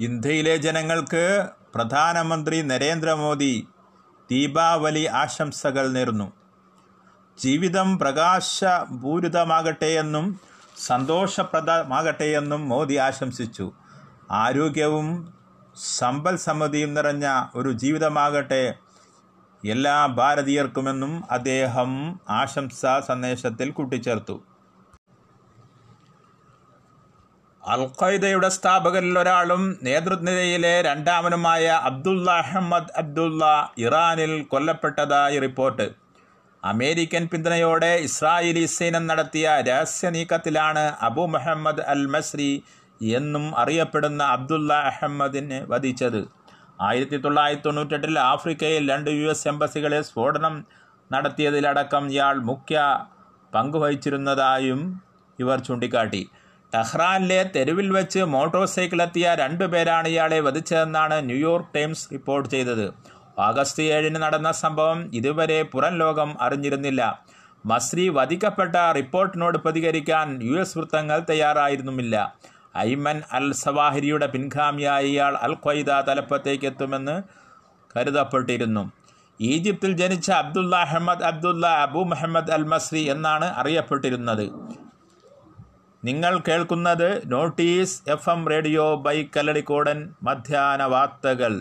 ഇന്ത്യയിലെ ജനങ്ങൾക്ക് പ്രധാനമന്ത്രി നരേന്ദ്രമോദി ദീപാവലി ആശംസകൾ നേർന്നു ജീവിതം പ്രകാശപൂരിതമാകട്ടെയെന്നും സന്തോഷപ്രദമാകട്ടെയെന്നും മോദി ആശംസിച്ചു. ആരോഗ്യവും സമ്പൽ സമൃദ്ധിയും നിറഞ്ഞ ഒരു ജീവിതമാകട്ടെ എല്ലാ ഭാരതീയർക്കുമെന്നും അദ്ദേഹം ആശംസാ സന്ദേശത്തിൽ കൂട്ടിച്ചേർത്തു. അൽ ഖയ്ദയുടെ സ്ഥാപകരിൽ ഒരാളും നേതൃനിരയിലെ രണ്ടാമനുമായ അബ്ദുള്ള അഹമ്മദ് അബ്ദുള്ള ഇറാനിൽ കൊല്ലപ്പെട്ടതായി റിപ്പോർട്ട്. അമേരിക്കൻ പിന്തുണയോടെ ഇസ്രായേലി സൈന്യം നടത്തിയ രഹസ്യ നീക്കത്തിലാണ് അബു മുഹമ്മദ് അൽ മസ്രി എന്നും അറിയപ്പെടുന്ന അബ്ദുള്ള അഹമ്മദിനെ വധിച്ചത്. ആയിരത്തി തൊള്ളായിരത്തി തൊണ്ണൂറ്റെട്ടിൽ ആഫ്രിക്കയിൽ രണ്ട് യു എസ് എംബസികളെ സ്ഫോടനം നടത്തിയതിലടക്കം ഇയാൾ മുഖ്യ പങ്കുവഹിച്ചിരുന്നതായും ഇവർ ചൂണ്ടിക്കാട്ടി. ടെഹ്റാനിലെ തെരുവിൽ വെച്ച് മോട്ടോർ സൈക്കിളെത്തിയ രണ്ടുപേരാണ് ഇയാളെ വധിച്ചതെന്നാണ് ന്യൂയോർക്ക് ടൈംസ് റിപ്പോർട്ട് ചെയ്തത്. ഓഗസ്റ്റ് ഏഴിന് നടന്ന സംഭവം ഇതുവരെ പുറം ലോകം അറിഞ്ഞിരുന്നില്ല. മസ്രി വധിക്കപ്പെട്ട റിപ്പോർട്ടിനോട് പ്രതികരിക്കാൻ യു എസ് വൃത്തങ്ങൾ തയ്യാറായിരുന്നുമില്ല. ഐമൻ അൽ സവാഹിരിയുടെ പിൻഗാമിയായ ഇയാൾ അൽ ഖ്വൈദ തലപ്പത്തേക്ക് എത്തുമെന്ന് കരുതപ്പെട്ടിരുന്നു. ഈജിപ്തിൽ ജനിച്ച Abdullah Ahmed Abdullah Abu Muhammad al Masri എന്നാണ് അറിയപ്പെട്ടിരുന്നത്. നിങ്ങൾ കേൾക്കുന്നത് notice F M radio by കല്ലടിക്കോടൻ മധ്യാന വാർത്തകൾ.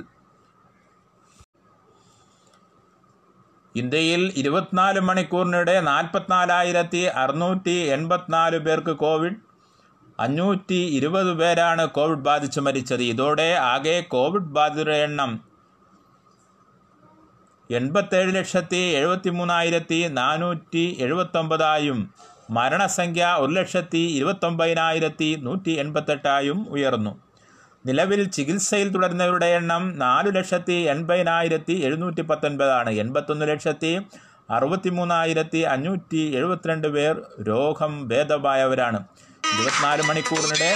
ഇന്ത്യയിൽ ഇരുപത്തിനാല് മണിക്കൂറിനിടെ നാൽപ്പത്തിനാലായിരത്തി അറുന്നൂറ്റി എൺപത്തിനാല് പേർക്ക് കോവിഡ് അഞ്ഞൂറ്റി ഇരുപത് പേരാണ് കോവിഡ് ബാധിച്ച് മരിച്ചത്. ഇതോടെ ആകെ കോവിഡ് ബാധിതരുടെ എണ്ണം എൺപത്തേഴ് ലക്ഷത്തി എഴുപത്തി മൂന്നായിരത്തി നാനൂറ്റി എഴുപത്തൊമ്പതായും മരണസംഖ്യ ഒരു ലക്ഷത്തി ഇരുപത്തൊമ്പതിനായിരത്തി നൂറ്റി എൺപത്തെട്ടായും ഉയർന്നു. നിലവിൽ ചികിത്സയിൽ തുടരുന്നവരുടെ എണ്ണം നാലു ലക്ഷത്തി എൺപതിനായിരത്തി എഴുന്നൂറ്റി പത്തൊൻപതാണ് എൺപത്തൊന്ന് ലക്ഷത്തി അറുപത്തി മൂന്നായിരത്തി അഞ്ഞൂറ്റി എഴുപത്തിരണ്ട് പേർ രോഗം ഭേദമായവരാണ്. ഇരുപത്തിനാല് മണിക്കൂറിനിടെ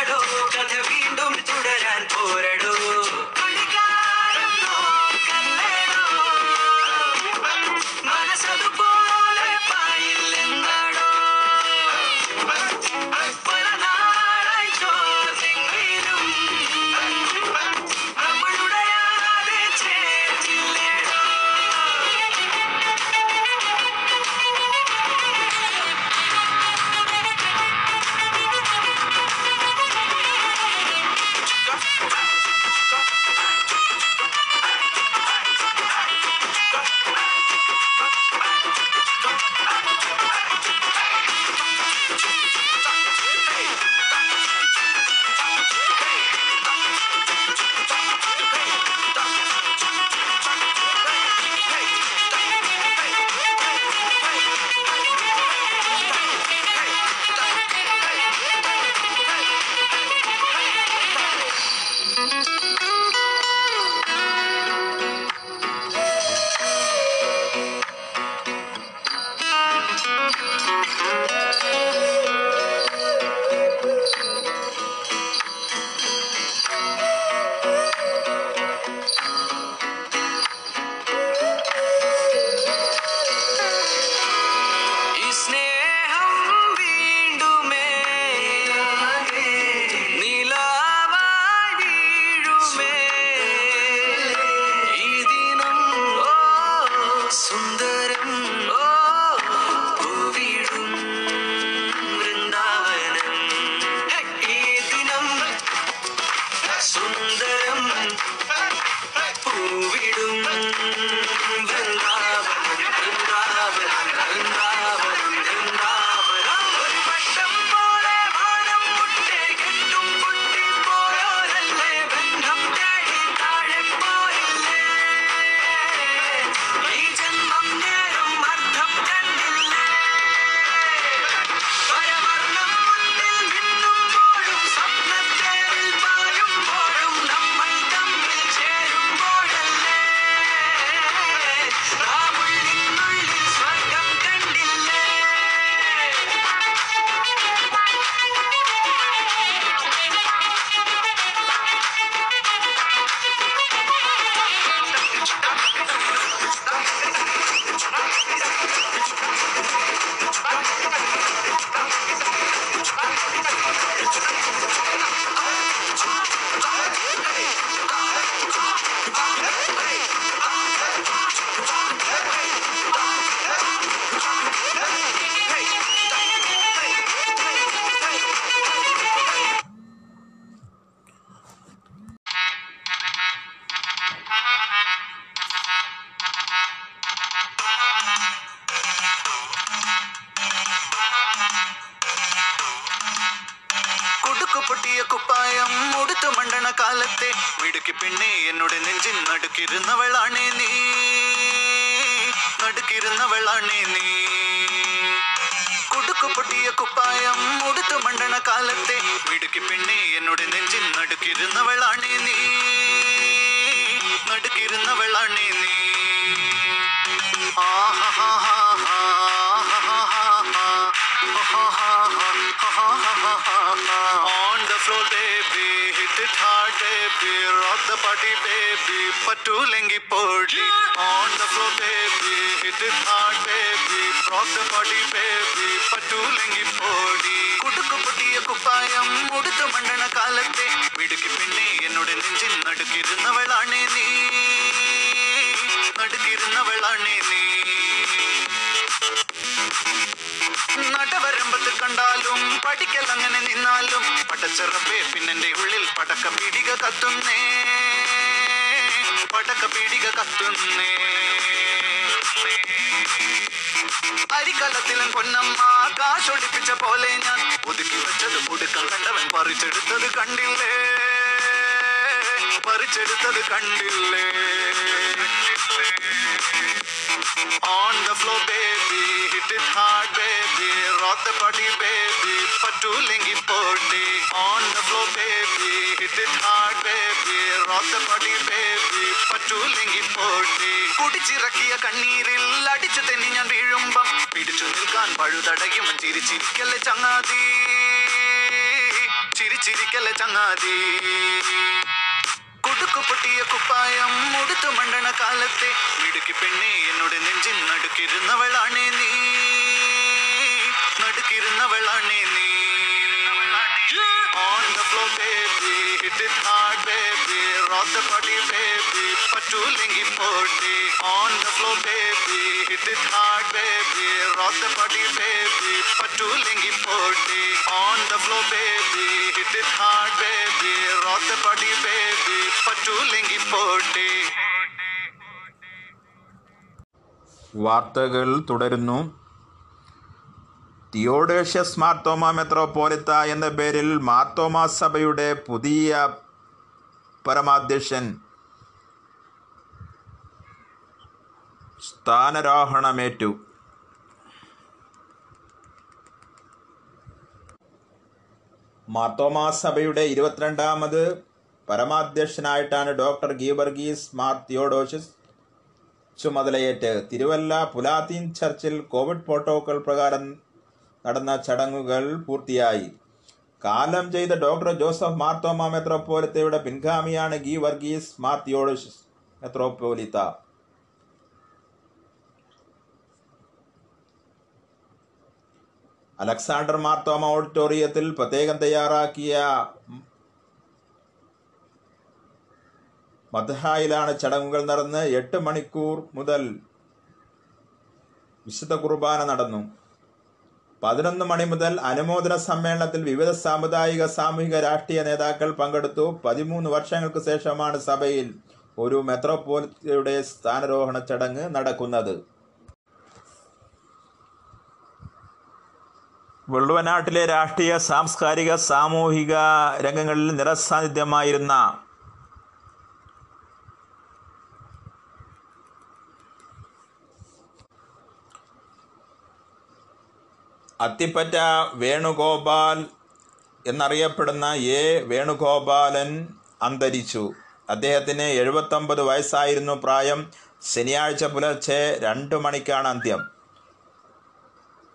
നമ്മടോ കഥ വീണ്ടും തുടരാൻ പോരടോ sundar കാലത്തെ. മിടുക്കി പെണ്ണെ എന്നോട് നെഞ്ചിൻ നടുക്കിരുന്നവളാണേ നീ. നടുക്കിരുന്നവളാണേ നീ. കുടുക്കു പൊട്ടിയ കുപ്പായം ഉടുത്തു മണ്ടണ കാലത്തെ. മിടുക്കി പെണ്ണെ എന്നോട് നെഞ്ചിൻ നടുക്കിരുന്നവളാണേ നീ. നടുക്കിരുന്നവളാണേ നീ. On party, baby, Patulengi പോടി. On the floor, baby, hit it hard, baby, rock the party, baby, Patulengi പോടി. കുടുക്കു പൊട്ടിയ കുപ്പായം ഉടുത്തു മണ്ണണ കാലത്തെ. മിടുക്കി പെണ്ണെ എന്നോട് നെഞ്ചിൽ നടുക്കിരുന്നവളാണേ നീ. നടുക്കിരുന്നവളാണേ നീ. നടവരമ്പത്ത് കണ്ടാലും പഠിക്കൽ അങ്ങനെ നിന്നാലും പടച്ചെറപ്പേ പിന്നെന്റെ ഉള്ളിൽ പടക്ക പിടിക കത്തുന്നേ. പടക്ക പീടിക കത്തുന്നേ. അരിക്കലത്തിലും പൊന്നമ്മ കാശൊളിപ്പിച്ച പോലെ ഞാൻ ഒതുക്കി വെച്ചത് ഒടുക്കം കണ്ടവൻ പറിച്ചെടുത്തത് കണ്ടില്ലേ? പറിച്ചെടുത്തത് കണ്ടില്ലേ? On the flow baby hit it hard baby റോത്ത് പടി ബേബി baby, പറ്റു ലെങ്കി പോട്ടി. On the flow baby hit it hard baby റോത്ത് പടി ബേബി baby, ലെങ്കി പോട്ടി. കുടിച്ചിറക്കിയ കണ്ണീരിൽ അടിച്ചു തെന്നി ഞാൻ വീഴുമ്പം. പിടിച്ചു നിൽക്കാൻ പഴുതടയും ചിരിച്ചിരിക്കല്ലേ ചങ്ങാതി. ചിരിച്ചിരിക്കല്ലേ ചങ്ങാതി. കുടുക്കു പൊട്ടിയ കുപ്പായം മുടുത്തു മണ്ടണ കാലത്തെ. മിടുക്കി പെണ്ണെ എന്നോട് നെഞ്ചിൻ നടുക്കിരുന്നവളാണേ നീ. നടുക്കിരുന്നവളാണേ നീ. On the flow baby hit it hard, rock the body, baby, പറ്റു ലെങ്കി On the floor, baby, hit it hard, baby, rock the body, baby, പറ്റു ലെങ്കി On the floor, baby, hit it hard, baby, rock the body, baby, പറ്റു ലെങ്കി വാർത്തകൾ തുടരുന്നു Theodosius Marthoma Metropolitha എന്ന പേരിൽ മാർത്തോമ സഭയുടെ പുതിയ പരമാധ്യക്ഷൻ. സ്ഥാനരോഹണമേറ്റു. മാർത്തോമാ സഭയുടെ ഇരുപത്തിരണ്ടാമത് പരമാധ്യക്ഷനായിട്ടാണ് ഡോക്ടർ ഗീബർഗീസ് മാർ തിയോഡോഷിസ് ചുമതലയേറ്റ്. തിരുവല്ല പുലാത്തീൻ ചർച്ചിൽ കോവിഡ് പ്രോട്ടോകോൾ പ്രകാരം നടന്ന ചടങ്ങുകൾ പൂർത്തിയായി. കാലം ചെയ്ത ഡോക്ടർ ജോസഫ് മാർത്തോമ മെത്രോപോലിത്തയുടെ പിൻഗാമിയാണ് ഗി വർഗീസ് മാർത്തിയോഡസ് മെത്രോപോലിത്ത. അലക്സാണ്ടർ മാർത്തോമ ഓഡിറ്റോറിയത്തിൽ പ്രത്യേകം തയ്യാറാക്കിയ മദ്ഹായിലാണ് ചടങ്ങുകൾ നടന്ന് എട്ട് മണിക്കൂർ മുതൽ വിശുദ്ധ കുർബാന നടന്നു. പതിനൊന്ന് മണി മുതൽ അനുമോദന സമ്മേളനത്തിൽ വിവിധ സാമുദായിക സാമൂഹിക രാഷ്ട്രീയ നേതാക്കൾ പങ്കെടുത്തു. പതിമൂന്ന് വർഷങ്ങൾക്ക് ശേഷമാണ് സഭയിൽ ഒരു മെത്രോപോലിത്തയുടെ സ്ഥാനാരോഹണ ചടങ്ങ് നടക്കുന്നത്. വെള്ളുവനാട്ടിലെ രാഷ്ട്രീയ സാംസ്കാരിക സാമൂഹിക രംഗങ്ങളിൽ നിറസാന്നിധ്യമായിരുന്ന അത്തിപ്പറ്റ വേണുഗോപാൽ എന്നറിയപ്പെടുന്ന എ. വേണുഗോപാലൻ അന്തരിച്ചു. അദ്ദേഹത്തിന് എഴുപത്തൊമ്പത് വയസ്സായിരുന്നു പ്രായം. ശനിയാഴ്ച പുലർച്ചെ രണ്ട് മണിക്കാണ് അന്ത്യം.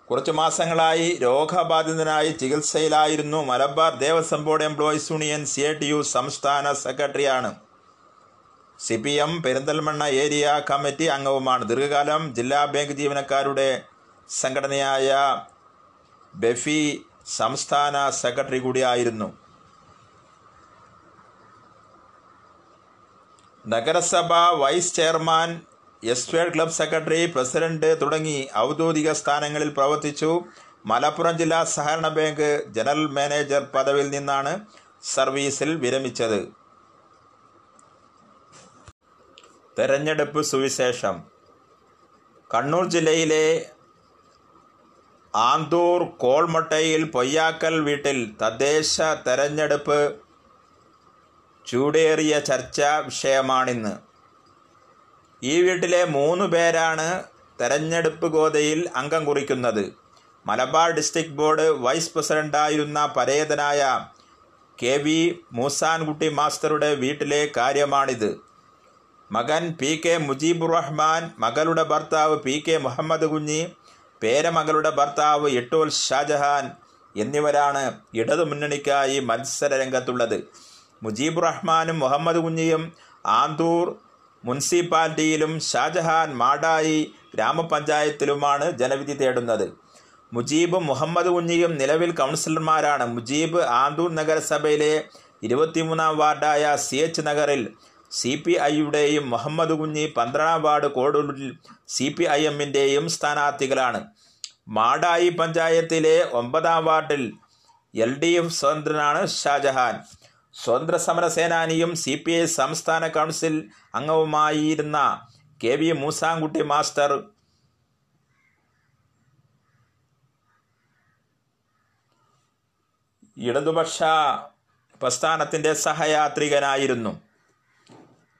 കുറച്ചു മാസങ്ങളായി രോഗബാധിതനായി ചികിത്സയിലായിരുന്നു. Malabar Devaswom board employees union C A T U സംസ്ഥാന സെക്രട്ടറിയാണ്. C P M Perinthalmanna area committee അംഗവുമാണ്. ദീർഘകാലം ജില്ലാ ബാങ്ക് ജീവനക്കാരുടെ സംഘടനയായ ബെഫി സംസ്ഥാന സെക്രട്ടറി കൂടിയായിരുന്നു. നഗരസഭ vice chairman estate club secretary president തുടങ്ങി ഔദ്യോഗിക സ്ഥാനങ്ങളിൽ പ്രവർത്തിച്ചു. മലപ്പുറം ജില്ലാ സഹകരണ ബാങ്ക് ജനറൽ മാനേജർ പദവിയിൽ നിന്നാണ് സർവീസിൽ വിരമിച്ചത്. തെരഞ്ഞെടുപ്പ് സുവിശേഷം. കണ്ണൂർ ജില്ലയിലെ ആന്തൂർ കോൾമൊട്ടയിൽ പൊയ്യാക്കൽ വീട്ടിൽ തദ്ദേശ തെരഞ്ഞെടുപ്പ് ചൂടേറിയ ചർച്ചാ വിഷയമാണിന്ന്. ഈ വീട്ടിലെ മൂന്ന് പേരാണ് തെരഞ്ഞെടുപ്പ് ഗോതയിൽ അംഗം കുറിക്കുന്നത്. മലബാർ ഡിസ്ട്രിക്ട് ബോർഡ് വൈസ് പ്രസിഡന്റായിരുന്ന പരേതനായ കെ വി മൂസാൻകുട്ടി മാസ്റ്ററുടെ വീട്ടിലെ കാര്യമാണിത്. മകൻ പി കെ മുജീബുർ റഹ്മാൻ മകളുടെ ഭർത്താവ് പി കെ മുഹമ്മദ് കുഞ്ഞി പേരമകളുടെ ഭർത്താവ് എട്ടോൽ ഷാജഹാൻ എന്നിവരാണ് ഇടതുമുന്നണിക്കായി മത്സര രംഗത്തുള്ളത് മുജീബ് റഹ്മാനും മുഹമ്മദ് കുഞ്ഞിയും ആന്തൂർ മുനിസിപ്പാലിറ്റിയിലും ഷാജഹാൻ മാടായി ഗ്രാമപഞ്ചായത്തിലുമാണ് ജനവിധി തേടുന്നത്. മുജീബും മുഹമ്മദ് കുഞ്ഞിയും നിലവിൽ കൗൺസിലർമാരാണ്. മുജീബ് ആന്തൂർ നഗരസഭയിലെ ഇരുപത്തിമൂന്നാം വാർഡായ സി എച്ച് നഗറിൽ സി പി ഐയുടെയും മുഹമ്മദ് കുഞ്ഞി പന്ത്രണ്ടാം വാർഡ് കോടൂരിൽ സി പി ഐ എമ്മിന്റെയും സ്ഥാനാർത്ഥികളാണ്. മാടായി പഞ്ചായത്തിലെ ഒമ്പതാം വാർഡിൽ എൽ ഡി എഫ് സ്വതന്ത്രനാണ് ഷാജഹാൻ. സ്വതന്ത്ര സമര സേനാനിയും സി പി ഐ സംസ്ഥാന കൗൺസിൽ അംഗവുമായിരുന്ന കെ വി മൂസാൻകുട്ടി മാസ്റ്റർ ഇടതുപക്ഷ പ്രസ്ഥാനത്തിന്റെ സഹയാത്രികനായിരുന്നു.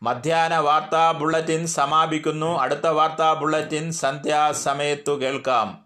മധ്യാഹ്ന വാർത്താ ബുള്ളറ്റിൻ സമാപിക്കുന്നു. അടുത്ത വാർത്താ ബുള്ളറ്റിൻ സന്ധ്യാസമയത്തു കേൾക്കാം.